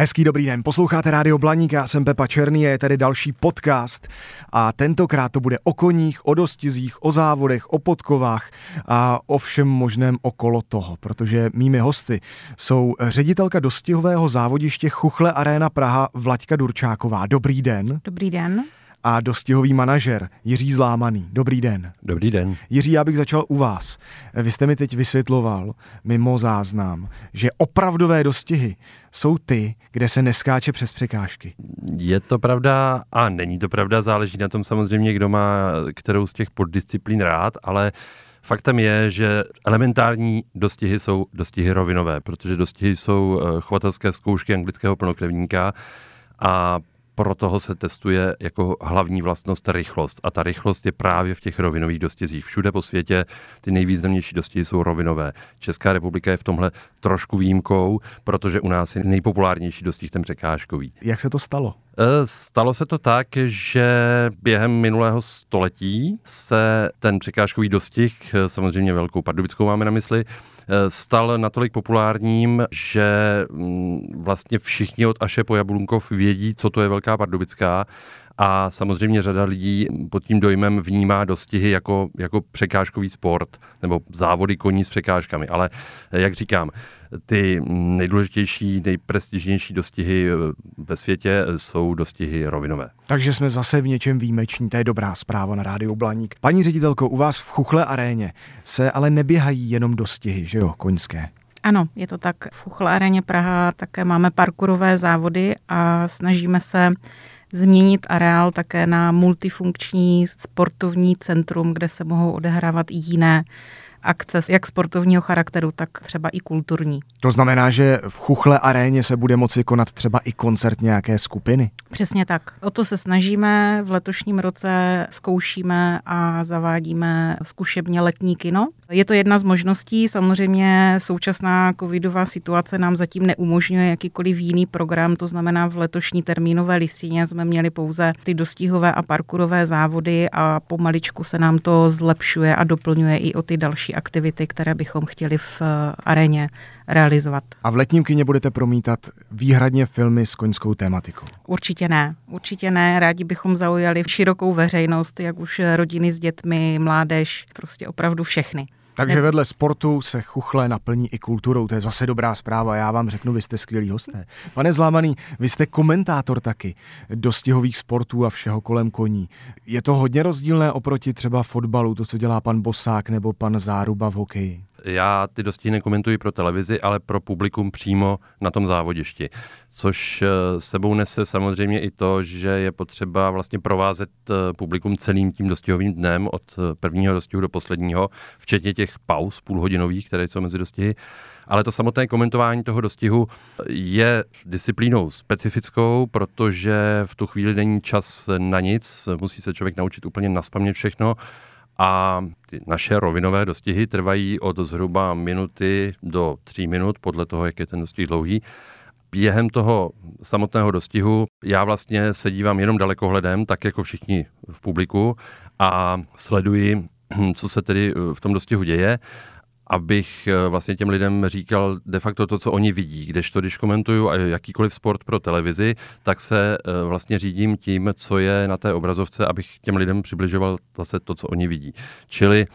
Hezký dobrý den, posloucháte Rádio Blaník, já jsem Pepa Černý a je tady další podcast a tentokrát to bude o koních, o dostizích, o závodech, o podkovách a o všem možném okolo toho, protože mými hosty jsou ředitelka dostihového závodiště Chuchle Arena Praha Vlaďka Durčáková. Dobrý den. Dobrý den a dostihový manažer Jiří Zlámaný. Dobrý den. Dobrý den. Jiří, já bych začal u vás. Vy jste mi teď vysvětloval mimo záznam, že opravdové dostihy jsou ty, kde se neskáče přes překážky. Je to pravda a není to pravda, záleží na tom samozřejmě, kdo má kterou z těch poddisciplín rád, ale Faktem je, že elementární dostihy jsou dostihy rovinové, protože dostihy jsou eh, chovatelské zkoušky anglického plnokrevníka a pro toho se testuje jako hlavní vlastnost rychlost. A ta rychlost je právě v těch rovinových dostizích. Všude po světě ty nejvýznamnější dostihy jsou rovinové. Česká republika je v tomhle trošku výjimkou, protože u nás je nejpopulárnější dostih ten překážkový. Jak se to stalo? E, stalo se to tak, že během minulého století se ten překážkový dostih, samozřejmě velkou pardubickou máme na mysli, Eh, stal natolik populárním, že mm, vlastně všichni od Aše po Jablunkov vědí, co to je Velká Pardubická a samozřejmě řada lidí pod tím dojmem vnímá dostihy jako, jako překážkový sport nebo závody koní s překážkami. Ale jak říkám, ty nejdůležitější, nejprestižnější dostihy eh, ve světě jsou dostihy rovinové. Takže jsme zase v něčem výjimeční, to je dobrá zpráva na rádiu Blaník. Paní ředitelko, u vás v Chuchle aréně se ale neběhají jenom dostihy, že jo, koňské? Ano, je to tak. V Chuchle aréně Praha také máme parkurové závody a snažíme se změnit areál také na multifunkční sportovní centrum, kde se mohou odehrávat i jiné akce, jak sportovního charakteru, tak třeba i kulturní. To znamená, že v Chuchle aréně se bude moci konat třeba i koncert nějaké skupiny? Přesně tak. O to se snažíme. V letošním roce zkoušíme a zavádíme zkušebně letní kino. Je to jedna z možností. Samozřejmě současná covidová situace nám zatím neumožňuje jakýkoliv jiný program. To znamená, v letošní termínové listině jsme měli pouze ty dostihové a parkurové závody a pomaličku se nám to zlepšuje a doplňuje i o ty další aktivity, které bychom chtěli v eh, aréně realizovat. A v letním kině budete promítat výhradně filmy s koňskou tématikou? Určitě ne. Určitě ne. Rádi bychom zaujali širokou veřejnost, jak už rodiny s dětmi, mládež, prostě opravdu všechny. Takže vedle sportu se chuchle naplní i kulturou, to je zase dobrá zpráva. Já vám řeknu, vy jste skvělý hosté. Pane Zlámaný, vy jste komentátor taky dostihových sportů a všeho kolem koní. Je to hodně rozdílné oproti třeba fotbalu, to, co dělá pan Bosák nebo pan Záruba v hokeji? Já ty dosti nekomentuji pro televizi, ale pro publikum přímo na tom závodišti. Což eh, sebou nese samozřejmě i to, že je potřeba vlastně provázet eh, publikum celým tím dostihovým dnem od eh, prvního dostihu do posledního, včetně těch pauz půlhodinových, které jsou mezi dostihy. Ale to samotné komentování toho dostihu je disciplínou specifickou, protože v tu chvíli není čas na nic, musí se člověk naučit úplně naspamět všechno a ty naše rovinové dostihy trvají od zhruba minuty do tří minut, podle toho, jak je ten dostih dlouhý. Během toho samotného dostihu já vlastně se dívám jenom dalekohledem, tak jako všichni v publiku a sleduji, co se tedy v tom dostihu děje abych eh, vlastně těm lidem říkal de facto to, co oni vidí. Kdežto, když komentuju jakýkoliv sport pro televizi, tak se eh, vlastně řídím tím, co je na té obrazovce, abych těm lidem přibližoval zase to, co oni vidí. Čili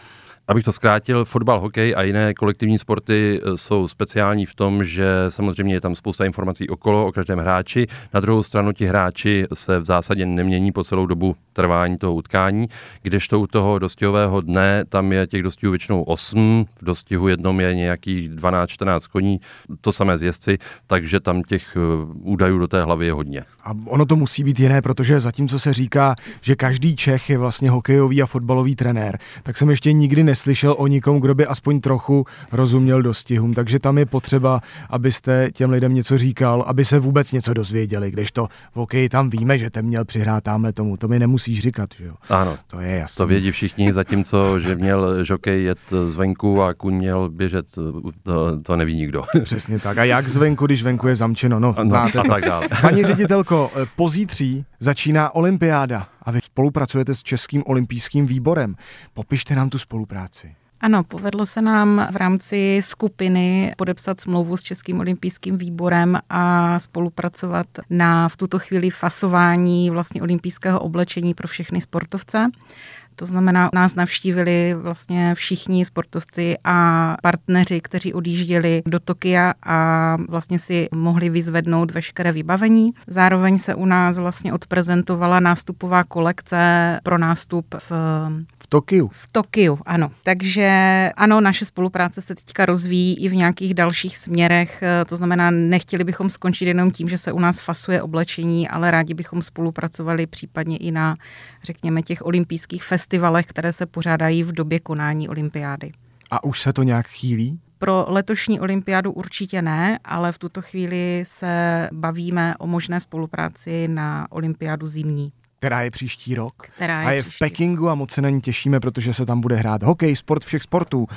Abych to zkrátil, fotbal, hokej a jiné kolektivní sporty e, jsou speciální v tom, že samozřejmě je tam spousta informací okolo, o každém hráči. Na druhou stranu ti hráči se v zásadě nemění po celou dobu trvání toho utkání, kdežto u toho dostihového dne tam je těch dostihů většinou 8, v dostihu jednom je nějakých 12-14 koní, to samé z jezdci, takže tam těch e, údajů do té hlavy je hodně. A ono to musí být jiné, protože zatímco se říká, že každý Čech je vlastně hokejový a fotbalový trenér, tak jsem ještě nikdy neslyšel o nikom, kdo by aspoň trochu rozuměl dostihům. Takže tam je potřeba, abyste těm lidem něco říkal, aby se vůbec něco dozvěděli. Když to v hokeji tam víme, že ten měl přihrát tamhle tomu, to mi nemusíš říkat, že jo? Ano, to je jasné. To vědí všichni, zatímco, že měl žokej jet zvenku a kuň měl běžet, to, to neví nikdo. Přesně tak. A jak zvenku, když venku je zamčeno? No, no znáte a tak dále. Paní ředitelko, pozítří začíná olympiáda a vy spolupracujete s Českým olympijským výborem. Popište nám tu spolupráci. Ano, povedlo se nám v rámci skupiny podepsat smlouvu s Českým olympijským výborem a spolupracovat na v tuto chvíli fasování vlastně olympijského oblečení pro všechny sportovce. To znamená, nás navštívili vlastně všichni sportovci a partneři, kteří odjížděli do Tokia a vlastně si mohli vyzvednout veškeré vybavení. Zároveň se u nás vlastně odprezentovala nástupová kolekce pro nástup v v Tokiu. V Tokiu, ano. Takže ano, naše spolupráce se teďka rozvíjí i v nějakých dalších směrech. To znamená, nechtěli bychom skončit jenom tím, že se u nás fasuje oblečení, ale rádi bychom spolupracovali případně i na, řekněme, těch olympijských festivalech, které se pořádají v době konání olympiády. A už se to nějak chýlí? Pro letošní olympiádu určitě ne, ale v tuto chvíli se bavíme o možné spolupráci na olympiádu zimní která je příští rok. Která je a je v Pekingu a moc se na ní těšíme, protože se tam bude hrát hokej, sport všech sportů.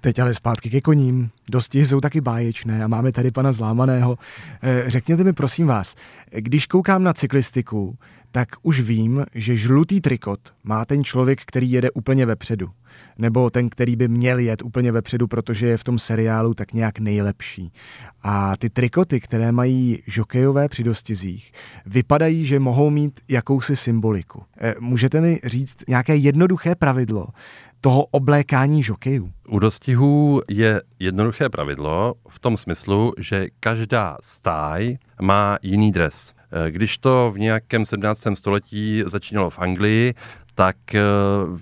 Teď ale zpátky ke koním. Dosti jsou taky báječné a máme tady pana Zlámaného. Eh, řekněte mi prosím vás, když koukám na cyklistiku, tak už vím, že žlutý trikot má ten člověk, který jede úplně vepředu nebo ten, který by měl jet úplně vepředu, protože je v tom seriálu tak nějak nejlepší. A ty trikoty, které mají žokejové při dostizích, vypadají, že mohou mít jakousi symboliku. Eh, můžete mi říct nějaké jednoduché pravidlo toho oblékání žokejů? U dostihů je jednoduché pravidlo v tom smyslu, že každá stáj má jiný dres. Eh, když to v nějakém 17. století začínalo v Anglii, tak eh,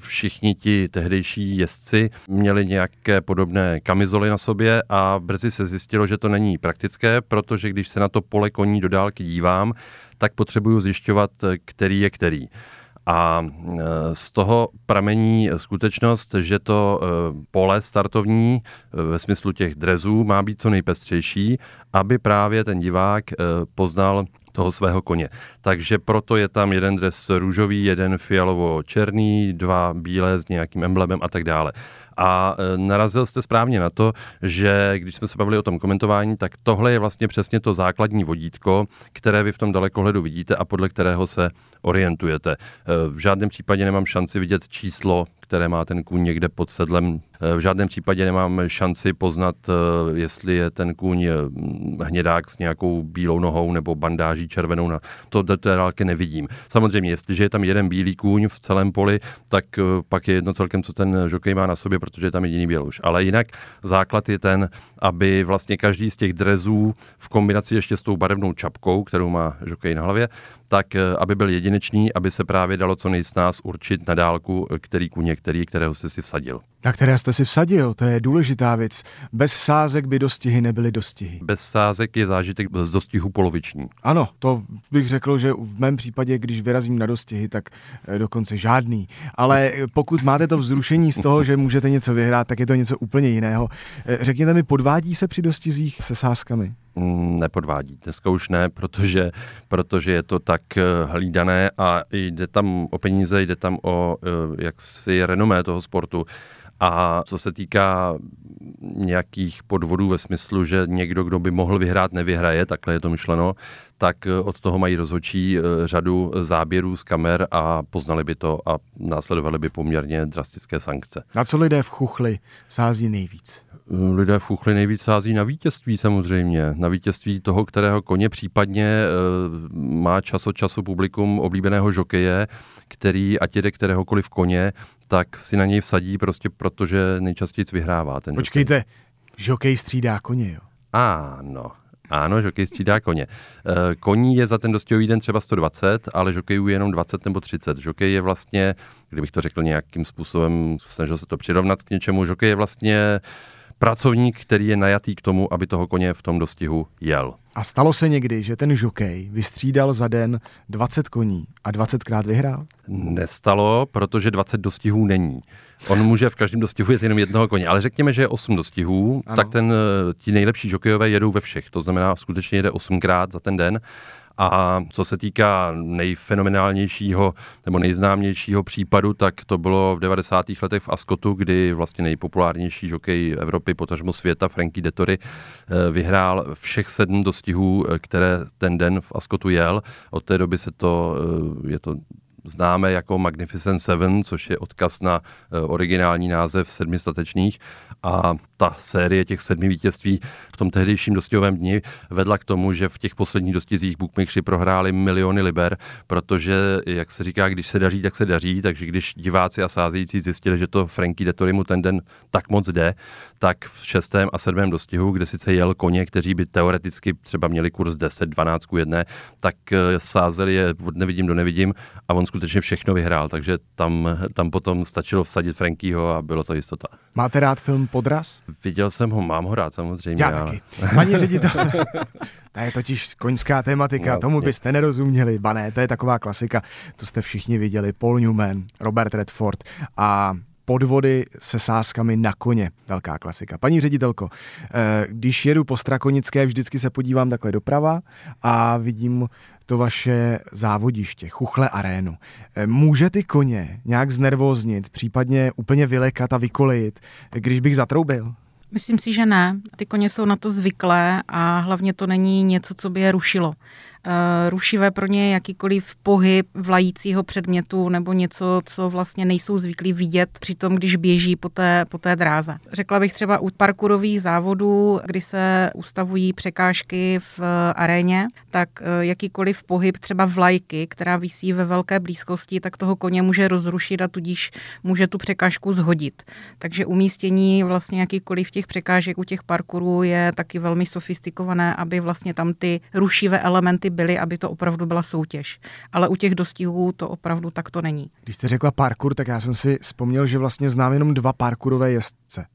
všichni ti tehdejší jezdci měli nějaké podobné kamizoly na sobě a brzy se zjistilo, že to není praktické, protože když se na to pole koní do dálky dívám, tak potřebuju zjišťovat, eh, který je který. A eh, z toho pramení skutečnost, že to pole startovní ve smyslu těch drezů má být co nejpestřejší, aby právě ten divák poznal toho svého koně. Takže proto je tam jeden dres růžový, jeden fialovo-černý, dva bílé s nějakým emblemem a tak dále. A e, narazil jste správně na to, že když jsme se bavili o tom komentování, tak tohle je vlastně přesně to základní vodítko, které vy v tom dalekohledu vidíte a podle kterého se orientujete. E, v žádném případě nemám šanci vidět číslo, které má ten kůň někde pod sedlem v žádném případě nemám šanci poznat, eh, jestli je ten kůň eh, hnědák s nějakou bílou nohou nebo bandáží červenou. Na to do té dálky nevidím. Samozřejmě, jestliže je tam jeden bílý kůň v celém poli, tak eh, pak je jedno celkem, co ten žokej má na sobě, protože je tam jediný běluš. Ale jinak základ je ten, aby vlastně každý z těch drezů v kombinaci ještě s tou barevnou čapkou, kterou má žokej na hlavě, tak aby byl jedinečný, aby se právě dalo co nejsnás určit na dálku, který kůň který, kterého jsi si vsadil. Na které jste si vsadil, to je důležitá věc. Bez sázek by dostihy nebyly dostihy. Bez sázek je zážitek z dostihu poloviční. Ano, to bych řekl, že v mém případě, když vyrazím na dostihy, tak eh, dokonce žádný. Ale pokud máte to vzrušení z toho, že můžete něco vyhrát, tak je to něco úplně jiného. Eh, řekněte mi, podvádí se při dostizích se sázkami? Mm, nepodvádí. Dneska už ne, protože, protože je to tak hlídané a jde tam o peníze, jde tam o jaksi renomé toho sportu. A co se týká nějakých podvodů ve smyslu, že někdo, kdo by mohl vyhrát, nevyhraje, takhle je to myšleno, tak eh, od toho mají rozhodčí eh, řadu záběrů z kamer a poznali by to a následovali by poměrně drastické sankce. Na co lidé v Chuchli sází nejvíc? Eh, lidé v Chuchli nejvíc sází na vítězství samozřejmě, na vítězství toho, kterého koně případně má čas od času publikum oblíbeného žokeje, který, ať jede kteréhokoliv koně, tak si na něj vsadí prostě protože nejčastěji vyhrává ten Počkejte, žokej, žokej střídá koně, jo? Ano, ano, žokej střídá koně. E, koní je za ten dostěhový den třeba 120, ale žokejů je jenom 20 nebo 30. Žokej je vlastně, kdybych to řekl nějakým způsobem, snažil se to přirovnat k něčemu, žokej je vlastně pracovník, který je najatý k tomu, aby toho koně v tom dostihu jel. A stalo se někdy, že ten žokej vystřídal za den 20 koní a 20krát vyhrál? Nestalo, protože 20 dostihů není. On může v každém dostihu jet jenom jednoho koně, ale řekněme, že je 8 dostihů, ano. tak ten, eh, ti nejlepší žokejové jedou ve všech. To znamená, skutečně jede 8krát za ten den a co se týká nejfenomenálnějšího nebo nejznámějšího případu, tak to bylo v 90. letech v Askotu, kdy vlastně nejpopulárnější žokej Evropy, potažmo světa, Frankie Dettori, eh, vyhrál všech sedm dostihů, eh, které ten den v Askotu jel. Od té doby se to, eh, je to známe jako Magnificent Seven, což je odkaz na eh, originální název Sedmi statečných. A ta série těch sedmi vítězství v tom tehdejším dostihovém dni vedla k tomu, že v těch posledních dostizích bookmakeri prohráli miliony liber, protože, jak se říká, když se daří, tak se daří, takže když diváci a sázející zjistili, že to Franky Detorimu ten den tak moc jde, tak v šestém a sedmém dostihu, kde sice jel koně, kteří by teoreticky třeba měli kurz 10, 12 ku 1, tak eh, sázeli je od nevidím do nevidím a on skutečně všechno vyhrál, takže tam, tam potom stačilo vsadit Frankyho a bylo to jistota. Máte rád film Podraz? Viděl jsem ho, mám ho rád samozřejmě. Já ale... taky. Paní ředitel, to je totiž koňská tematika, vlastně. tomu byste nerozuměli. Bané, to je taková klasika, to jste všichni viděli. Paul Newman, Robert Redford a podvody se sáskami na koně. Velká klasika. Paní ředitelko, eh, když jedu po Strakonické, vždycky se podívám takhle doprava a vidím to vaše závodiště, Chuchle arénu. Eh, může ty koně nějak znervoznit, případně úplně vylekat a vykolejit, když bych zatroubil? Myslím si, že ne. Ty koně jsou na to zvyklé a hlavně to není něco, co by je rušilo. Eh, rušivé pro ně jakýkoliv pohyb vlajícího předmětu nebo něco, co vlastně nejsou zvyklí vidět při tom, když běží po té, po té dráze. Řekla bych třeba u parkourových závodů, kdy se ustavují překážky v eh, aréně, tak eh, jakýkoliv pohyb třeba vlajky, která visí ve velké blízkosti, tak toho koně může rozrušit a tudíž může tu překážku zhodit. Takže umístění vlastně jakýkoliv těch překážek u těch parkourů je taky velmi sofistikované, aby vlastně tam ty rušivé elementy byly, aby to opravdu byla soutěž. Ale u těch dostihů to opravdu tak to není. Když jste řekla parkour, tak já jsem si vzpomněl, že vlastně znám jenom dva parkourové jezdce.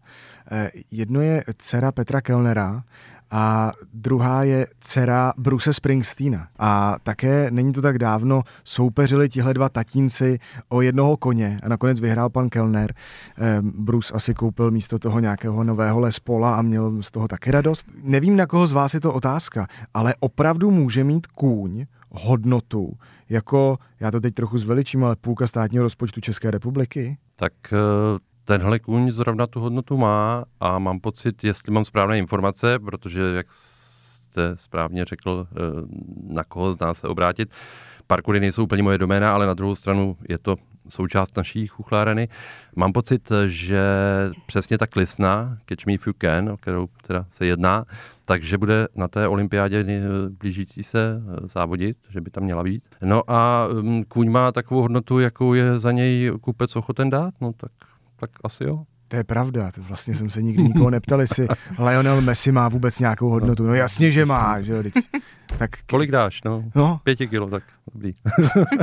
Eh, jedno je dcera Petra Kellnera a druhá je dcera Bruce Springsteena. A také není to tak dávno, soupeřili tihle dva tatínci o jednoho koně a nakonec vyhrál pan Kellner. Ehm, Bruce asi koupil místo toho nějakého nového Lespola a měl z toho taky radost. Nevím, na koho z vás je to otázka, ale opravdu může mít kůň hodnotu jako, já to teď trochu zveličím, ale půlka státního rozpočtu České republiky? Tak eh, tenhle kůň zrovna tu hodnotu má a mám pocit, jestli mám správné informace, protože jak jste správně řekl, eh, na koho z nás se obrátit, parkoury nejsou úplně moje doména, ale na druhou stranu je to součást naší chuchláreny. Mám pocit, že přesně ta klisna, Catch Me If You Can, o kterou teda se jedná, takže bude na té olympiádě blížící se eh, závodit, že by tam měla být. No a mm, kůň má takovou hodnotu, jakou je za něj kupec ochoten dát, no tak tak asi jo. To je pravda, to vlastně jsem se nikdy nikoho neptal, jestli Lionel Messi má vůbec nějakou hodnotu. No jasně, že má, že jo, Tak... Kolik dáš, no? no? Pěti kilo, tak dobrý.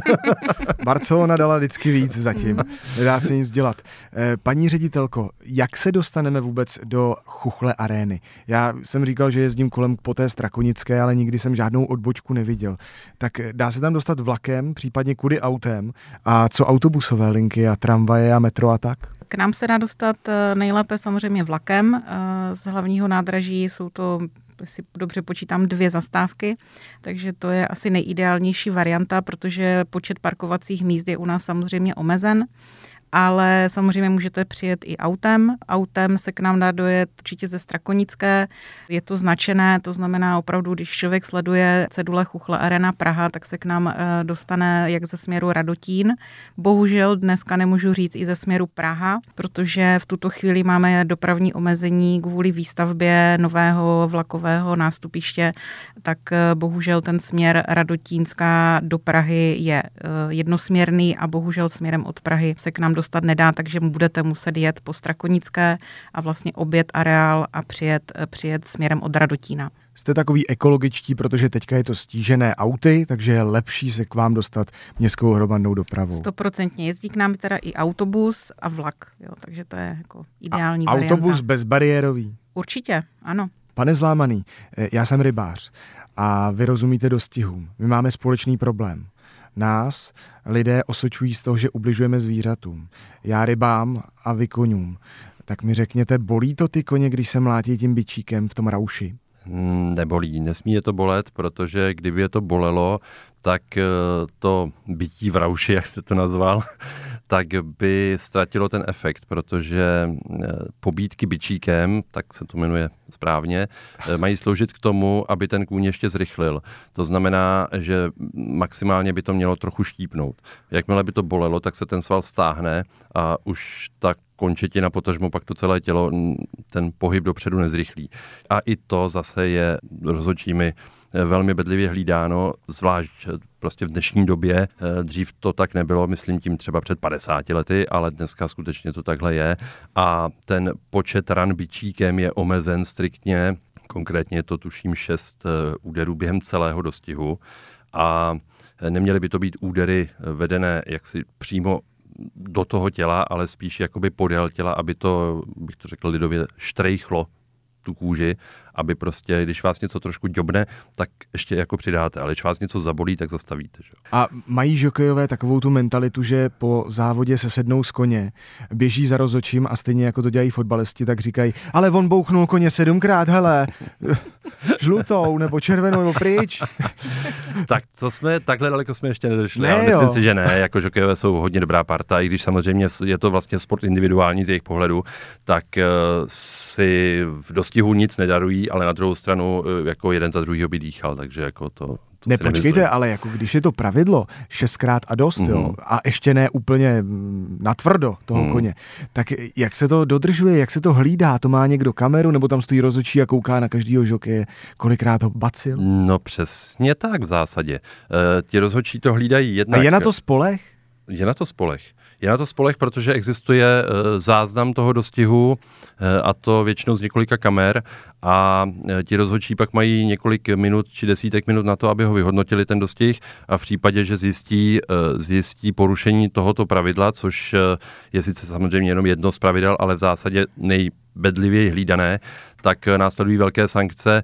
Barcelona dala vždycky víc zatím, nedá se nic dělat. Eh, paní ředitelko, jak se dostaneme vůbec do Chuchle arény? Já jsem říkal, že jezdím kolem po té Strakonické, ale nikdy jsem žádnou odbočku neviděl. Tak dá se tam dostat vlakem, případně kudy autem? A co autobusové linky a tramvaje a metro a tak? K nám se dá dostat eh, nejlépe samozřejmě vlakem. Eh, z hlavního nádraží jsou to si dobře počítám, dvě zastávky, takže to je asi nejideálnější varianta, protože počet parkovacích míst je u nás samozřejmě omezen ale samozřejmě můžete přijet i autem. Autem se k nám dá dojet určitě ze Strakonické. Je to značené, to znamená opravdu, když člověk sleduje cedule Chuchle Arena Praha, tak se k nám eh, dostane jak ze směru Radotín. Bohužel dneska nemůžu říct i ze směru Praha, protože v tuto chvíli máme dopravní omezení kvůli výstavbě nového vlakového nástupiště, tak eh, bohužel ten směr Radotínská do Prahy je eh, jednosměrný a bohužel směrem od Prahy se k nám dostat nedá, takže budete muset jet po Strakonické a vlastně obět areál a přijet, přijet směrem od Radotína. Jste takový ekologičtí, protože teďka je to stížené auty, takže je lepší se k vám dostat městskou hromadnou dopravou. Stoprocentně. Jezdí k nám teda i autobus a vlak, jo, takže to je jako ideální a varianta. Autobus bezbariérový? Určitě, ano. Pane Zlámaný, eh, já jsem rybář a vy rozumíte dostihům. My máme společný problém nás lidé osočují z toho, že ubližujeme zvířatům. Já rybám a vy koňům. Tak mi řekněte, bolí to ty koně, když se mlátí tím bičíkem v tom rauši? Hmm, nebolí, nesmí je to bolet, protože kdyby je to bolelo, tak eh, to bytí v rauši, jak jste to nazval, tak by ztratilo ten efekt, protože eh, pobídky bičíkem, tak se to jmenuje správně, eh, mají sloužit k tomu, aby ten kůň ještě zrychlil. To znamená, že maximálně by to mělo trochu štípnout. Jakmile by to bolelo, tak se ten sval stáhne a už ta končetina, potažmo pak to celé tělo, ten pohyb dopředu nezrychlí. A i to zase je rozhodčími eh, velmi bedlivě hlídáno, zvlášť prostě v dnešní době. Eh, dřív to tak nebylo, myslím tím třeba před 50 lety, ale dneska skutečně to takhle je. A ten počet ran bičíkem je omezen striktně, konkrétně to tuším 6 eh, úderů během celého dostihu. A neměly by to být údery vedené jaksi přímo do toho těla, ale spíš jakoby podél těla, aby to, bych to řekl lidově, štrejchlo tu kůži, aby prostě, když vás něco trošku ďobne, tak ještě jako přidáte, ale když vás něco zabolí, tak zastavíte. Že? A mají žokejové takovou tu mentalitu, že po závodě se sednou z koně, běží za rozočím a stejně jako to dělají fotbalisti, tak říkají, ale on bouchnul koně sedmkrát, hele, žlutou nebo červenou nebo pryč. tak to jsme, takhle daleko jsme ještě nedošli. Ne, myslím jo. si, že ne, jako žokejové jsou hodně dobrá parta, i když samozřejmě je to vlastně sport individuální z jejich pohledu, tak uh, si v dostihu nic nedarují, ale na druhou stranu uh, jako jeden za druhý by dýchal, takže jako to, ne, počkejte, ale jako když je to pravidlo šestkrát a dost, mm. jo, mhm. a ještě ne úplně mm, natvrdo toho mm. koně, tak jak se to dodržuje, jak se to hlídá? To má někdo kameru, nebo tam stojí rozočí a kouká na každýho žokeje, kolikrát ho bacil? No přesně tak v zásadě. E, ti rozhodčí to hlídají jednak... A je na to spolech? Je na to spolech. Je na to spolech, protože existuje e, záznam toho dostihu e, a to většinou z několika kamer a e, ti rozhodčí pak mají několik minut či desítek minut na to, aby ho vyhodnotili ten dostih a v případě, že zjistí, zjistí porušení tohoto pravidla, což je sice samozřejmě jenom jedno z pravidel, ale v zásadě nejbedlivěji hlídané, tak následují velké sankce,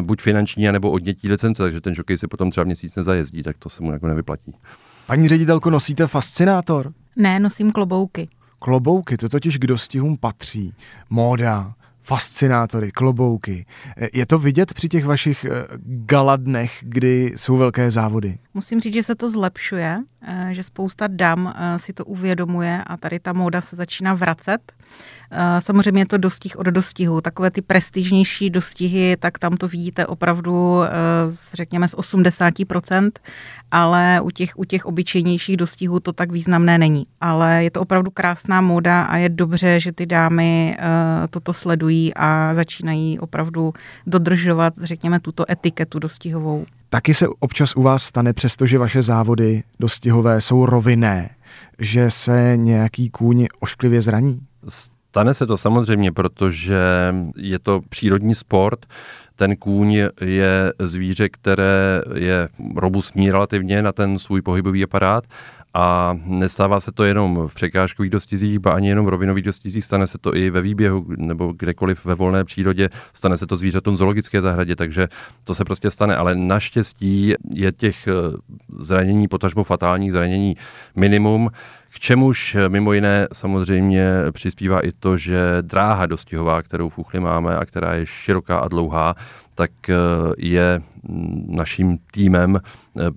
buď finanční, nebo odnětí licence, takže ten žokej si potom třeba měsíc nezajezdí, tak to se mu jako nevyplatí. Paní ředitelko, nosíte fascinátor? Ne, nosím klobouky. Klobouky, to totiž k dostihům patří. Móda, fascinátory, klobouky. Je to vidět při těch vašich eh, galadnech, kdy jsou velké závody? Musím říct, že se to zlepšuje, eh, že spousta dam si to uvědomuje a tady ta móda se začíná vracet. Samozřejmě je to dostih od dostihu. Takové ty prestižnější dostihy, tak tam to vidíte opravdu, řekněme, z 80%, ale u těch, u těch obyčejnějších dostihů to tak významné není. Ale je to opravdu krásná móda a je dobře, že ty dámy toto sledují a začínají opravdu dodržovat, řekněme, tuto etiketu dostihovou. Taky se občas u vás stane, přestože vaše závody dostihové jsou rovinné, že se nějaký kůň ošklivě zraní? Stane se to samozřejmě, protože je to přírodní sport. Ten kůň je zvíře, které je robustní relativně na ten svůj pohybový aparát a nestává se to jenom v překážkových dostizích, ba ani jenom v rovinových dostizích, stane se to i ve výběhu nebo kdekoliv ve volné přírodě, stane se to zvířatům v zoologické zahradě, takže to se prostě stane. Ale naštěstí je těch eh, zranění, potažmo fatálních zranění minimum. K čemuž eh, mimo jiné samozřejmě přispívá i to, že dráha dostihová, kterou v Uchli máme a která je široká a dlouhá, tak eh, je mm, naším týmem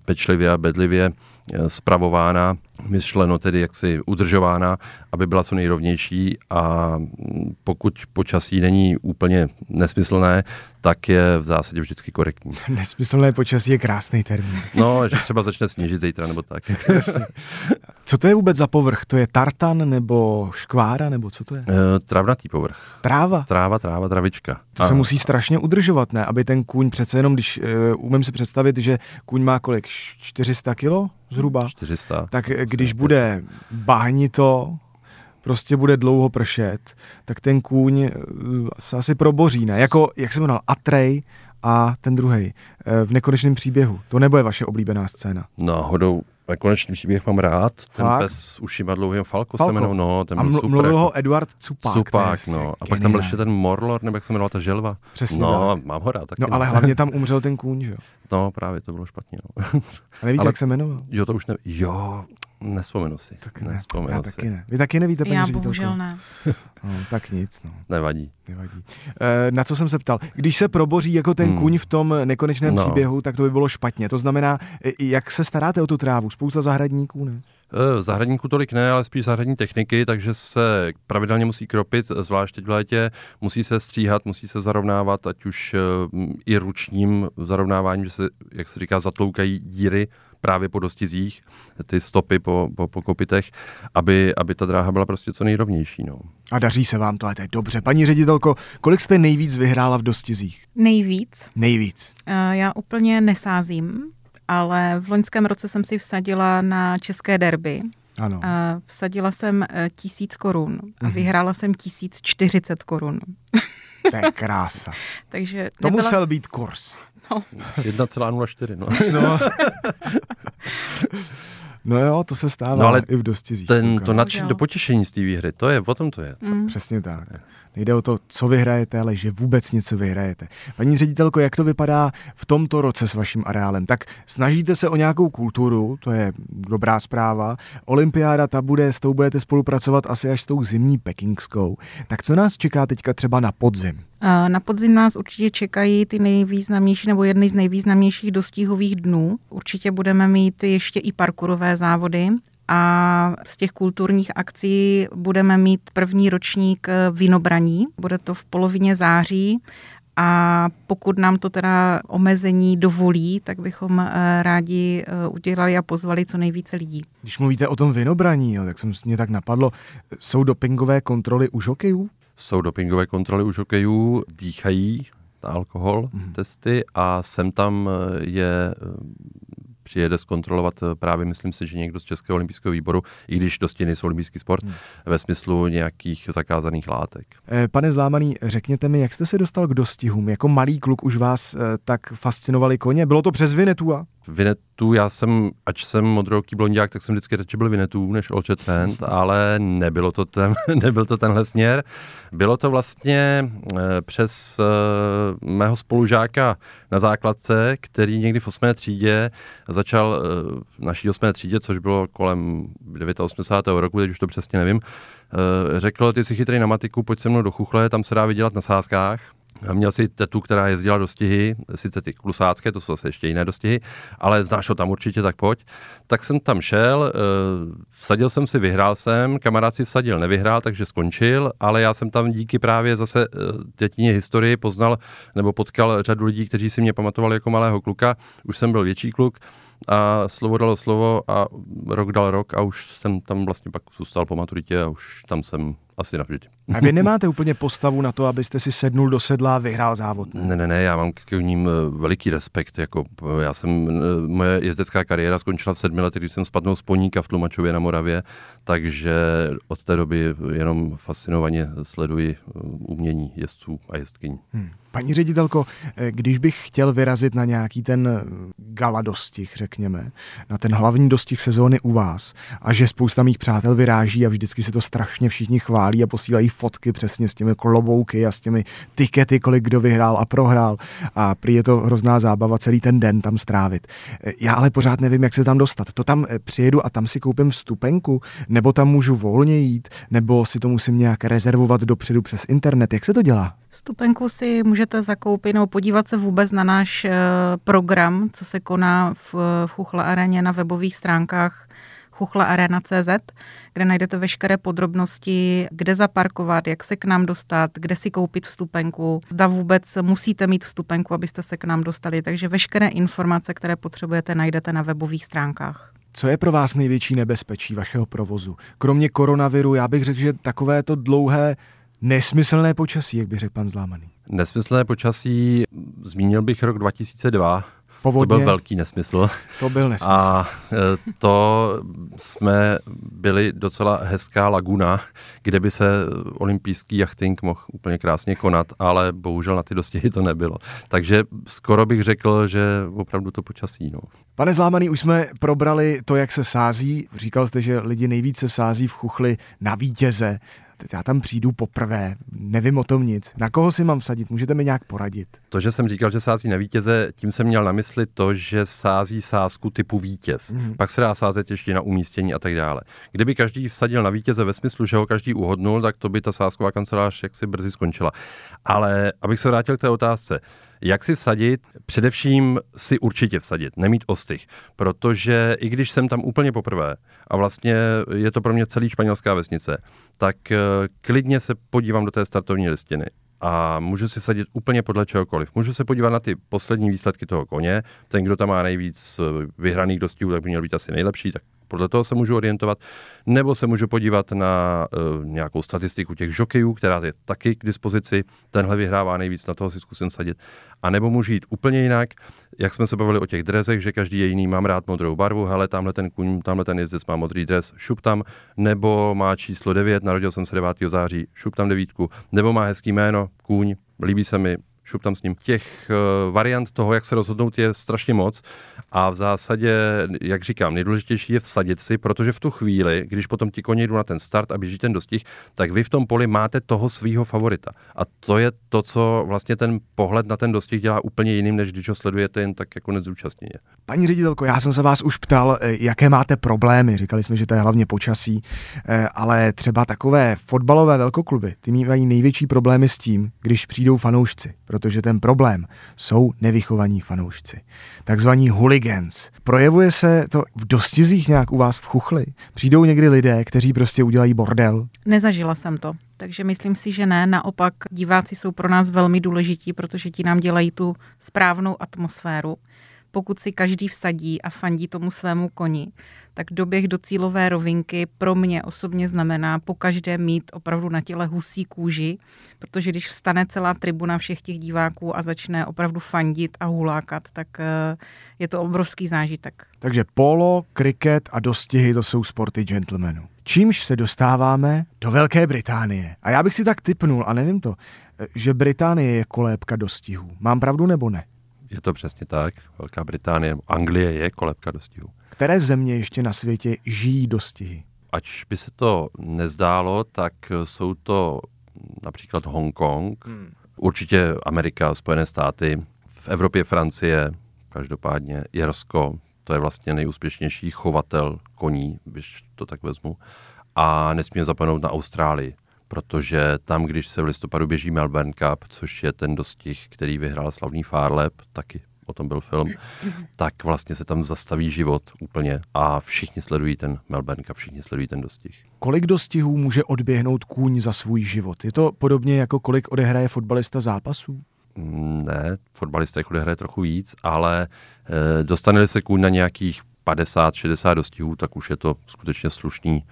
pečlivě a bedlivě spravována, myšleno tedy jaksi udržována, aby byla co nejrovnější a pokud počasí není úplně nesmyslné, tak je v zásadě vždycky korektní. Nesmyslné počasí je krásný termín. No, že třeba začne sněžit zítra nebo tak. Co to je vůbec za povrch? To je tartan nebo škvára nebo co to je? E, travnatý povrch. Tráva? Tráva, tráva, travička. To a... se musí strašně udržovat, ne? Aby ten kůň přece jenom, když uh, umím si představit, že kůň má kolik? 400 kilo zhruba? 400. Tak když bude bahnito, prostě bude dlouho pršet, tak ten kůň eh, se asi proboří, ne? Jako, jak se jmenoval, Atrej a ten druhý v nekonečném příběhu. To nebude vaše oblíbená scéna. Náhodou Konečný příběh mám rád. Ten Fakt? pes s ušima dlouhým Falko, Falko. se jmenuje, no, ten byl a mlu- super. mluvil jako... ho Eduard Cupák. Cupák, no. A pak tam byl ještě ten Morlor, nebo jak se jmenovala ta želva. Přesně No, tak. mám ho rád taky. No, ale hlavně tam umřel ten kůň, že jo? No, právě, to bylo špatně, no. A nevíte, ale, jak se jmenoval? Jo, to už ne... Jo, Nespomenu si. Tak ne, Nespomenu já si. taky ne. Vy taky nevíte, paní Já ředitelko? bohužel ne. No, tak nic, no. Nevadí. Nevadí. E, na co jsem se ptal? Když se proboří jako ten Hmm. kuň v tom nekonečném No. příběhu, tak to by bylo špatně. To znamená, jak se staráte o tu trávu? Spousta zahradníků, ne? Eh, Zahradníků tolik ne, ale spíš zahradní techniky, takže se pravidelně musí kropit, zvlášť teď v létě, musí se stříhat, musí se zarovnávat, ať už eh, i ručním zarovnáváním, že se, jak se říká, zatloukají díry právě po dostizích, ty stopy po, po, po kopitech, aby, aby ta dráha byla prostě co nejrovnější. No. A daří se vám to, ale to je dobře. Paní ředitelko, kolik jste nejvíc vyhrála v dostizích? Nejvíc. Nejvíc. Eh, Já úplně nesázím, ale v loňském roce jsem si vsadila na české derby. Ano. A Vsadila jsem eh, tisíc korun a Mhm. vyhrála jsem tisíc čtyřicet korun. To je krása. Takže To nebyla... musel být kurz. 1,04. No. No. no jo, to se stává No ale i v dostizích. Ten, to nadšení, to potěšení z té výhry, to je, o tom to je. Mm. Přesně tak. Nejde o to, co vyhrajete, ale že vůbec něco vyhrajete. Paní ředitelko, jak to vypadá v tomto roce s vaším areálem? Tak snažíte se o nějakou kulturu, to je dobrá zpráva. Olympiáda, ta bude, s tou budete spolupracovat asi až s tou zimní pekingskou. Tak co nás čeká teďka třeba na podzim? Na podzim nás určitě čekají ty nejvýznamnější nebo jedny z nejvýznamnějších dostihových dnů. Určitě budeme mít ještě i parkourové závody a z těch kulturních akcí budeme mít první ročník eh, vinobraní. Bude to v polovině září a pokud nám to teda omezení dovolí, tak bychom eh, rádi eh, udělali a pozvali co nejvíce lidí. Když mluvíte o tom vinobraní, jo, tak jsem mě tak napadlo, jsou dopingové kontroly už hokejů? Jsou dopingové kontroly u hokejů, dýchají na alkohol Mhm. testy a sem tam eh, je eh, přijede zkontrolovat eh, právě, myslím si, že někdo z Českého olympijského výboru, i když dosti nejsou olympijský sport, Hmm. ve smyslu nějakých zakázaných látek. Pane Zlámaný, řekněte mi, jak jste se dostal k dostihům? Jako malý kluk už vás tak fascinovali koně? Bylo to přes Vinetua? Vinetu, já jsem, ač jsem modrooký blondiák, tak jsem vždycky radši byl Vinetu než Olchet Trend, ale nebylo to ten, nebyl to tenhle směr. Bylo to vlastně eh, přes eh, mého spolužáka na základce, který někdy v 8. třídě začal eh, v naší 8. třídě, což bylo kolem 89. roku, teď už to přesně nevím, řekl, ty jsi chytrý na matiku, pojď se mnou do chuchle, tam se dá vydělat na sázkách. A Měl si tetu, která jezdila dostihy, sice ty klusácké, to jsou zase ještě jiné dostihy, ale znáš ho tam určitě, tak pojď. Tak jsem tam šel, eh, vsadil jsem si, vyhrál jsem, kamarád si vsadil, nevyhrál, takže skončil, ale já jsem tam díky právě zase eh, dětině historii poznal nebo potkal řadu lidí, kteří si mě pamatovali jako malého kluka. Už jsem byl větší kluk a slovo dalo slovo a rok dal rok a už jsem tam vlastně pak zůstal po maturitě a už tam jsem asi navždy. A vy nemáte úplně postavu na to, abyste si sednul do sedla a vyhrál závod. Ne? Ne, ne, já mám k ním eh, veliký respekt. Jako, eh, já jsem, eh, moje jezdecká kariéra skončila v sedmi letech, když jsem spadnul z poníka v Tlumačově na Moravě, takže od té doby jenom fascinovaně sleduji umění jezdců a jezdkyní. Hmm. Paní ředitelko, když bych chtěl vyrazit na nějaký ten gala dostih, řekněme, na ten hlavní dostih sezóny u vás a že spousta mých přátel vyráží a vždycky si to strašně všichni chválí a posílají fotky přesně s těmi klobouky a s těmi tikety, kolik kdo vyhrál a prohrál a prý je to hrozná zábava celý ten den tam strávit. Eh, Já ale pořád nevím, jak se tam dostat. To tam eh, přijedu a tam si koupím vstupenku, nebo tam můžu volně jít, nebo si to musím nějak rezervovat dopředu přes internet. Jak se to dělá? Vstupenku si můžete zakoupit nebo podívat se vůbec na náš eh, program, co se koná v, v Chuchle aréně na webových stránkách chuchlearena.cz, kde najdete veškeré podrobnosti, kde zaparkovat, jak se k nám dostat, kde si koupit vstupenku, zda vůbec musíte mít vstupenku, abyste se k nám dostali. Takže veškeré informace, které potřebujete, najdete na webových stránkách. Co je pro vás největší nebezpečí vašeho provozu? Kromě koronaviru, já bych řekl, že takové to dlouhé, nesmyslné počasí, jak by řekl pan Zlámaný. Nesmyslné počasí, zmínil bych rok 2002, Povodně, to byl velký nesmysl. to byl nesmysl. A e, to jsme byli docela hezká laguna, kde by se olympijský jachting mohl úplně krásně konat, ale bohužel na ty dostihy to nebylo. Takže skoro bych řekl, že opravdu to počasí. No. Pane Zlámaný, už jsme probrali to, jak se sází. Říkal jste, že lidi nejvíce sází v chuchli na vítěze. Já tam přijdu poprvé, nevím o tom nic. Na koho si mám vsadit? Můžete mi nějak poradit? To, že jsem říkal, že sází na vítěze, tím jsem měl na mysli to, že sází sázku typu vítěz. Mm. Pak se dá sázet ještě na umístění a tak dále. Kdyby každý vsadil na vítěze ve smyslu, že ho každý uhodnul, tak to by ta sázková kancelář jaksi brzy skončila. Ale abych se vrátil k té otázce, jak si vsadit? Především si určitě vsadit, nemít ostych, protože i když jsem tam úplně poprvé a vlastně je to pro mě celý španělská vesnice, tak eh, klidně se podívám do té startovní listiny a můžu si vsadit úplně podle čehokoliv. Můžu se podívat na ty poslední výsledky toho koně, ten, kdo tam má nejvíc eh, vyhraných dostihů, tak by měl být asi nejlepší, tak podle toho se můžu orientovat, nebo se můžu podívat na uh, nějakou statistiku těch žokejů, která je taky k dispozici, tenhle vyhrává nejvíc, na toho si zkusím sadit, a nebo můžu jít úplně jinak, jak jsme se bavili o těch drezech, že každý je jiný, mám rád modrou barvu, hele, tamhle ten kuň, tamhle ten jezdec má modrý dres, šup tam, nebo má číslo 9, narodil jsem se 9. září, šup tam devítku, nebo má hezký jméno, kůň, líbí se mi, šup tam s ním. Těch uh, variant toho, jak se rozhodnout, je strašně moc a v zásadě, jak říkám, nejdůležitější je vsadit si, protože v tu chvíli, když potom ti koně jdou na ten start a běží ten dostih, tak vy v tom poli máte toho svého favorita. A to je to, co vlastně ten pohled na ten dostih dělá úplně jiným, než když ho sledujete jen tak jako nezúčastněně. Paní ředitelko, já jsem se vás už ptal, eh, jaké máte problémy. Říkali jsme, že to je hlavně počasí, eh, ale třeba takové fotbalové velkokluby, ty mají největší problémy s tím, když přijdou fanoušci protože ten problém jsou nevychovaní fanoušci. Takzvaní hooligans. Projevuje se to v dostizích nějak u vás v chuchli? Přijdou někdy lidé, kteří prostě udělají bordel? Nezažila jsem to, takže myslím si, že ne. Naopak diváci jsou pro nás velmi důležití, protože ti nám dělají tu správnou atmosféru. Pokud si každý vsadí a fandí tomu svému koni, tak doběh do cílové rovinky pro mě osobně znamená po každé mít opravdu na těle husí kůži, protože když vstane celá tribuna všech těch diváků a začne opravdu fandit a hulákat, tak eh, je to obrovský zážitek. Takže polo, kriket a dostihy to jsou sporty gentlemanů. Čímž se dostáváme do Velké Británie. A já bych si tak typnul, a nevím to, eh, že Británie je kolébka dostihů. Mám pravdu nebo ne? Je to přesně tak. Velká Británie, Anglie je kolébka dostihů. Které země ještě na světě žijí dostihy? Ač by se to nezdálo, tak jsou to například Hongkong, hmm. určitě Amerika, Spojené státy, v Evropě Francie, každopádně Jersko, to je vlastně nejúspěšnější chovatel koní, když to tak vezmu. A nesmím zapomenout na Austrálii, protože tam, když se v listopadu běží Melbourne Cup, což je ten dostih, který vyhrál slavný Farlep, taky o tom byl film, tak vlastně se tam zastaví život úplně a všichni sledují ten Melbourne Cup, všichni sledují ten dostih. Kolik dostihů může odběhnout kůň za svůj život? Je to podobně jako kolik odehraje fotbalista zápasů? Mm, ne, fotbalista jich odehraje trochu víc, ale e, dostane se kůň na nějakých 50-60 dostihů, tak už je to skutečně slušný,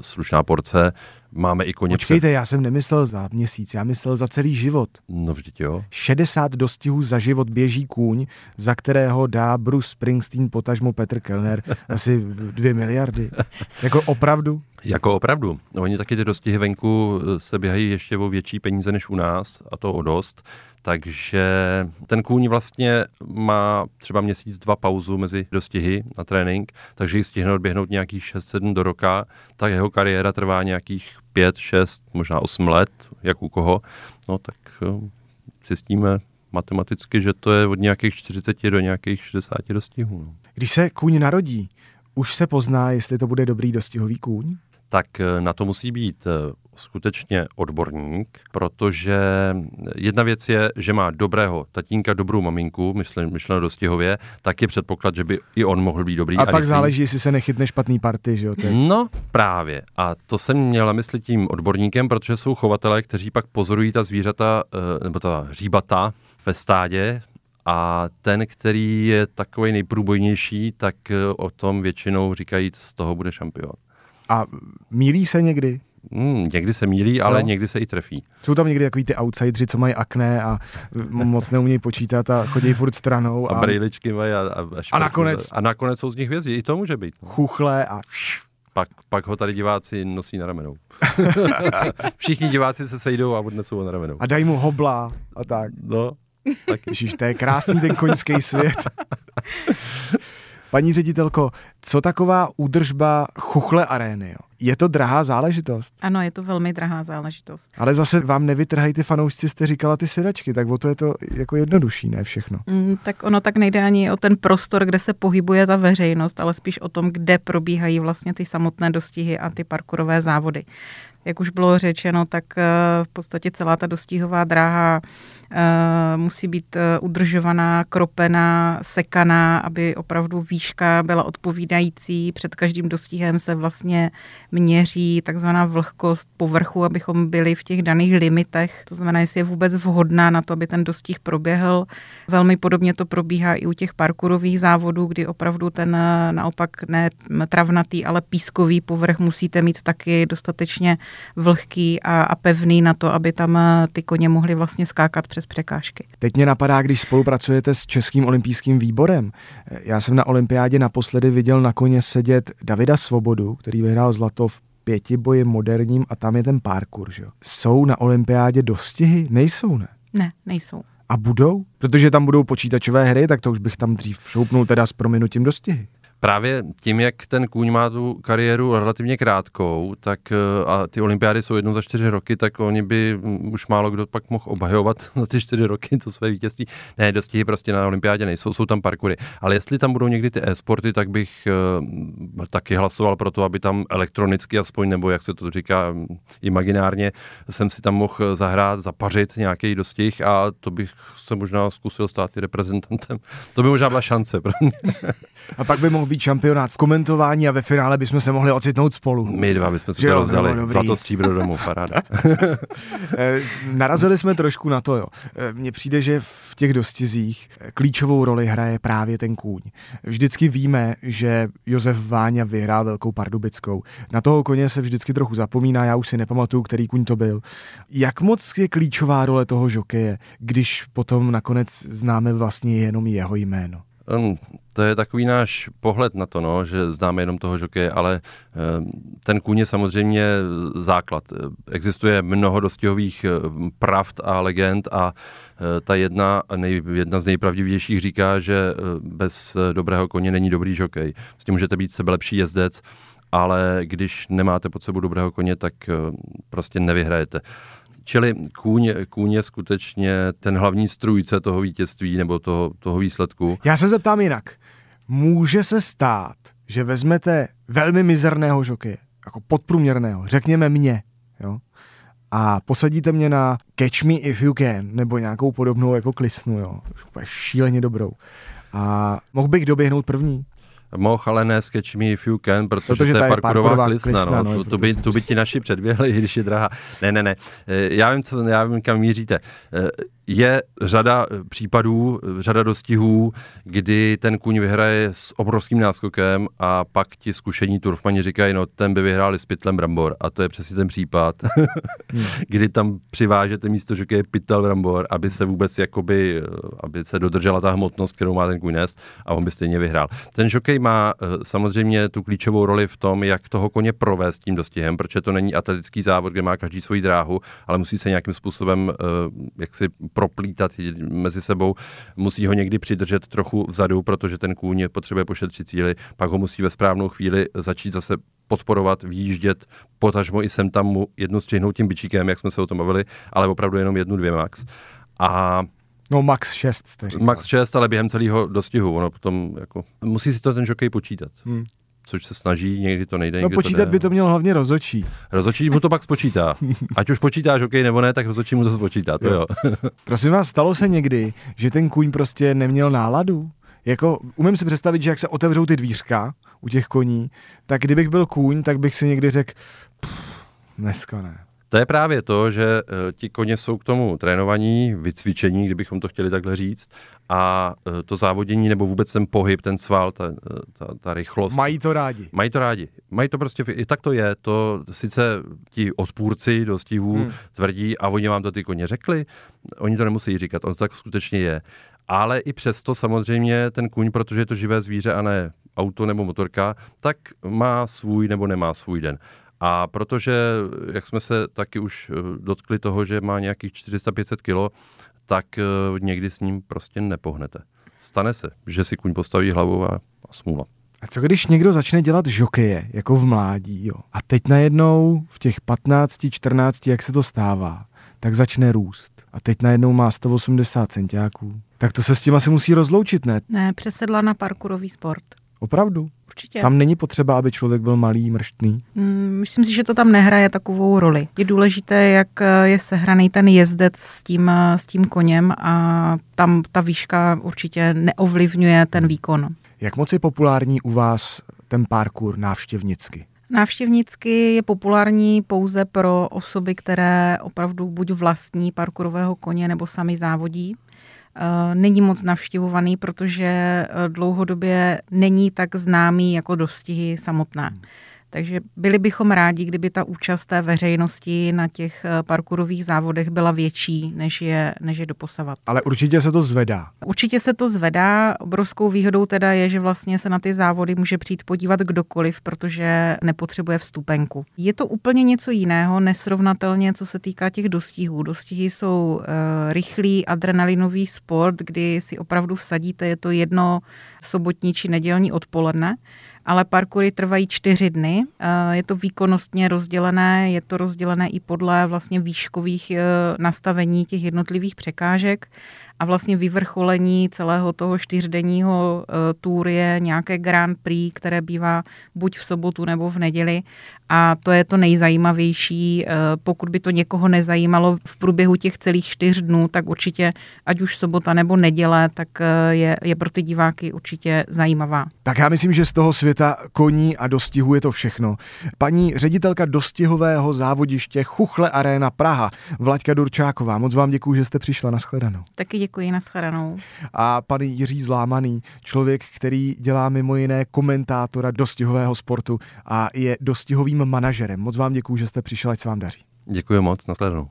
slušná porce. Máme i koně. Počkejte, já jsem nemyslel za měsíc, já myslel za celý život. No vždyť jo. 60 dostihů za život běží kůň, za kterého dá Bruce Springsteen, potažmo Petr Kellner, asi dvě miliardy. Jako opravdu? Jako opravdu. Oni taky ty dostihy venku se běhají ještě o větší peníze než u nás, a to o dost. Takže ten kůň vlastně má třeba měsíc, dva pauzu mezi dostihy na trénink, takže ji stihne odběhnout nějakých 6-7 do roka, tak jeho kariéra trvá nějakých 5, 6, možná 8 let, jak u koho. No tak eh, zjistíme matematicky, že to je od nějakých 40 do nějakých 60 dostihů. No. Když se kůň narodí, už se pozná, jestli to bude dobrý dostihový kůň? tak eh, na to musí být eh, skutečně odborník, protože jedna věc je, že má dobrého tatínka, dobrou maminku, myšleno dostihově, tak je předpoklad, že by i on mohl být dobrý. A, a pak záleží, jestli se nechytne špatný party, že jo? Je... No, právě. A to jsem měla mysli tím odborníkem, protože jsou chovatelé, kteří pak pozorují ta zvířata, eh, nebo ta říbata ve stádě, a ten, který je takový nejprůbojnější, tak o tom většinou říkají, z toho bude šampion. A mílí se někdy? Hmm, někdy se mílí, ale no. někdy se i trefí. Jsou tam někdy takový ty outsidři, co mají akné a moc neumějí počítat a chodí furt stranou. A, a brýličky mají a, a, a, a, nakonec, a nakonec jsou z nich vězí, i to může být. No. Chuchle a... Pak, pak ho tady diváci nosí na ramenou. Všichni diváci se sejdou a odnesou ho na ramenou. A dají mu hobla a tak. No, tak. Ježiš, to je krásný ten koňský svět. Paní ředitelko, co taková údržba chuchle arény? Jo? Je to drahá záležitost? Ano, je to velmi drahá záležitost. Ale zase vám nevytrhají ty fanoušci, jste říkala ty sedačky, tak o to je to jako jednodušší, ne všechno. Mm, tak ono tak nejde ani o ten prostor, kde se pohybuje ta veřejnost, ale spíš o tom, kde probíhají vlastně ty samotné dostihy a ty parkourové závody. Jak už bylo řečeno, tak eh, v podstatě celá ta dostihová dráha Eh, musí být eh, udržovaná, kropená, sekaná, aby opravdu výška byla odpovídající. Před každým dostihem se vlastně měří takzvaná vlhkost povrchu, abychom byli v těch daných limitech. To znamená, jestli je vůbec vhodná na to, aby ten dostih proběhl. Velmi podobně to probíhá i u těch parkourových závodů, kdy opravdu ten eh, naopak ne travnatý, ale pískový povrch musíte mít taky dostatečně vlhký a, a pevný na to, aby tam ty koně mohly vlastně skákat přes překážky. Teď mě napadá, když spolupracujete s Českým olympijským výborem. Já jsem na olympiádě naposledy viděl na koně sedět Davida Svobodu, který vyhrál zlato v pětiboji moderním a tam je ten parkour. Že? Jsou na olympiádě dostihy? Nejsou, ne? Ne, nejsou. A budou? Protože tam budou počítačové hry, tak to už bych tam dřív šoupnul teda s prominutím dostihy právě tím, jak ten kůň má tu kariéru relativně krátkou, tak eh, a ty olympiády jsou jednou za čtyři roky, tak oni by mm, už málo kdo pak mohl obhajovat za ty čtyři roky to své vítězství. Ne, dostihy prostě na olympiádě nejsou, jsou tam parkury. Ale jestli tam budou někdy ty e-sporty, tak bych uh, taky hlasoval pro to, aby tam elektronicky aspoň, nebo jak se to říká, mm, imaginárně, jsem si tam mohl zahrát, zapařit nějaký dostih a to bych se možná zkusil stát i reprezentantem. To by možná byla šance pro mě. a pak by mohl být šampionát v komentování a ve finále bychom se mohli ocitnout spolu. My dva bychom se to rozdali. Zlato stříbro domů, paráda. Eh, narazili jsme trošku na to, jo. Eh, mně přijde, že v těch dostizích eh, klíčovou roli hraje právě ten kůň. Vždycky víme, že Josef Váňa vyhrál velkou pardubickou. Na toho koně se vždycky trochu zapomíná, já už si nepamatuju, který kůň to byl. Jak moc je klíčová role toho žokeje, když potom nakonec známe vlastně jenom jeho jméno? Um, to je takový náš pohled na to, no, že známe jenom toho žokeje, ale um, ten kůň je samozřejmě základ. Existuje mnoho dostihových pravd a legend a uh, ta jedna, nej, jedna z nejpravdivějších říká, že uh, bez dobrého koně není dobrý žokej. S tím můžete být sebe lepší jezdec, ale když nemáte pod sebou dobrého koně, tak prostě nevyhrajete. Čili kůň, kůň je skutečně ten hlavní strůjce toho vítězství nebo toho, toho výsledku. Já se zeptám jinak. Může se stát, že vezmete velmi mizerného žokeje, jako podprůměrného, řekněme mě, jo, a posadíte mě na Catch Me If You Can, nebo nějakou podobnou jako klisnu, jo, šíleně dobrou. A mohl bych doběhnout první? Mohl, ale ne Sketch Me If You Can, protože, protože to je parkourová klisna. klisna no. no tu, tu, by, tu by ti naši předběhli, když je drahá. Ne, ne, ne. Eh, já vím, co, já vím, kam míříte. Je řada eh, případů, eh, řada dostihů, kdy ten kůň vyhraje s obrovským náskokem a pak ti zkušení turfmani říkají, no ten by vyhráli s pytlem brambor. A to je přesně ten případ, hmm. kdy tam přivážete místo, že je pytel brambor, aby se vůbec jakoby, eh, aby se dodržela ta hmotnost, kterou má ten kůň nést a on by stejně vyhrál. Ten žokej má samozřejmě tu klíčovou roli v tom, jak toho koně provést tím dostihem, protože to není atletický závod, kde má každý svoji dráhu, ale musí se nějakým způsobem jak si proplítat mezi sebou, musí ho někdy přidržet trochu vzadu, protože ten kůň potřebuje pošetřit cíly, pak ho musí ve správnou chvíli začít zase podporovat, výjíždět, potažmo i sem tam mu jednu střihnout tím bičíkem, jak jsme se o tom bavili, ale opravdu jenom jednu, dvě max. A No max 6 jste říkal. Max 6, ale během celého dostihu. Ono potom jako, musí si to ten žokej počítat. Hmm což se snaží, někdy to nejde. No počítat to by to měl hlavně rozočí. Rozočí mu to pak spočítá. Ať už počítáš OK nebo ne, tak rozočí mu to spočítá, to jo. jo. Prosím vás, stalo se někdy, že ten kůň prostě neměl náladu? Jako, umím si představit, že jak se otevřou ty dvířka u těch koní, tak kdybych byl kůň, tak bych si někdy řekl, dneska ne. To je právě to, že uh, ti koně jsou k tomu trénovaní, vycvičení, kdybychom to chtěli takhle říct, a uh, to závodění nebo vůbec ten pohyb, ten sval, ta, e, ta, ta rychlost. Mají to rádi. Mají to rádi. Mají to prostě, i tak to je. To sice ti odpůrci dostihů hmm. tvrdí a oni vám to ty koně řekli, oni to nemusí říkat, on to tak skutečně je. Ale i přesto samozřejmě ten kůň, protože je to živé zvíře a ne auto nebo motorka, tak má svůj nebo nemá svůj den. A protože, jak jsme se taky už eh, dotkli toho, že má nějakých 400-500 kilo, tak eh, někdy s ním prostě nepohnete. Stane se, že si kuň postaví hlavu a smůla. A co když někdo začne dělat žokeje, jako v mládí, jo? A teď najednou v těch 15, 14, jak se to stává, tak začne růst. A teď najednou má 180 centiáků. Tak to se s tím asi musí rozloučit, ne? Ne, přesedla na parkourový sport. Opravdu? Určitě. Tam není potřeba, aby člověk byl malý, mrštný. Mm, Myslím si, že to tam nehraje takovou roli. Je důležité, jak eh, je sehraný ten jezdec s tím, eh, s tím koněm a tam ta výška určitě neovlivňuje ten výkon. Jak moc je populární u vás ten parkour návštěvnicky? Návštěvnicky je populární pouze pro osoby, které opravdu buď vlastní parkourového koně nebo sami závodí. Eh, Není moc navštěvovaný, protože eh, dlouhodobě není tak známý jako dostihy samotné. Takže byli bychom rádi, kdyby ta účast té veřejnosti na těch eh, parkourových závodech byla větší, než je, než je doposavat. Ale určitě se to zvedá. Určitě se to zvedá. Obrovskou výhodou teda je, že vlastně se na ty závody může přijít podívat kdokoliv, protože nepotřebuje vstupenku. Je to úplně něco jiného, nesrovnatelně, co se týká těch dostihů. Dostihy jsou e, rychlý adrenalinový sport, kdy si opravdu vsadíte, je to jedno sobotní či nedělní odpoledne ale parkoury trvají čtyři dny. Eh, Je to výkonnostně rozdělené, je to rozdělené i podle vlastně výškových eh, nastavení těch jednotlivých překážek a vlastně vyvrcholení celého toho čtyřdenního eh, tour je nějaké Grand Prix, které bývá buď v sobotu nebo v neděli a to je to nejzajímavější. Pokud by to někoho nezajímalo v průběhu těch celých čtyř dnů, tak určitě, ať už sobota nebo neděle, tak je, je pro ty diváky určitě zajímavá. Tak já myslím, že z toho světa koní a dostihu je to všechno. Paní ředitelka dostihového závodiště Chuchle Arena Praha, Vlaďka Durčáková, moc vám děkuji, že jste přišla na shledanou. Taky děkuji, nashledanou. A pan Jiří Zlámaný, člověk, který dělá mimo jiné komentátora dostihového sportu a je dostihovým manažerem. Moc vám děkuji, že jste přišel, ať se vám daří. Děkuji moc, nashledanou.